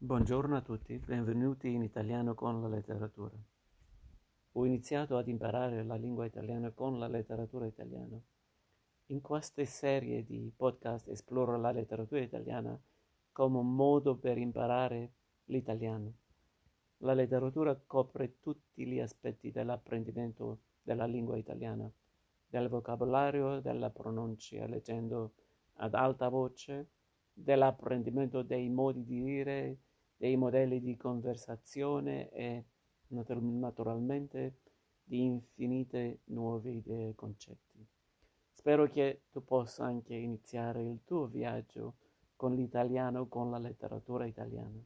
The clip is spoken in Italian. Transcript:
Buongiorno a tutti, benvenuti in italiano con la letteratura. Ho iniziato ad imparare la lingua italiana con la letteratura italiana. In queste serie di podcast esploro la letteratura italiana come un modo per imparare l'italiano. La letteratura copre tutti gli aspetti dell'apprendimento della lingua italiana, del vocabolario, della pronuncia, leggendo ad alta voce, dell'apprendimento dei modi di dire, dei modelli di conversazione e naturalmente di infinite nuove idee e concetti. Spero che tu possa anche iniziare il tuo viaggio con l'italiano, con la letteratura italiana.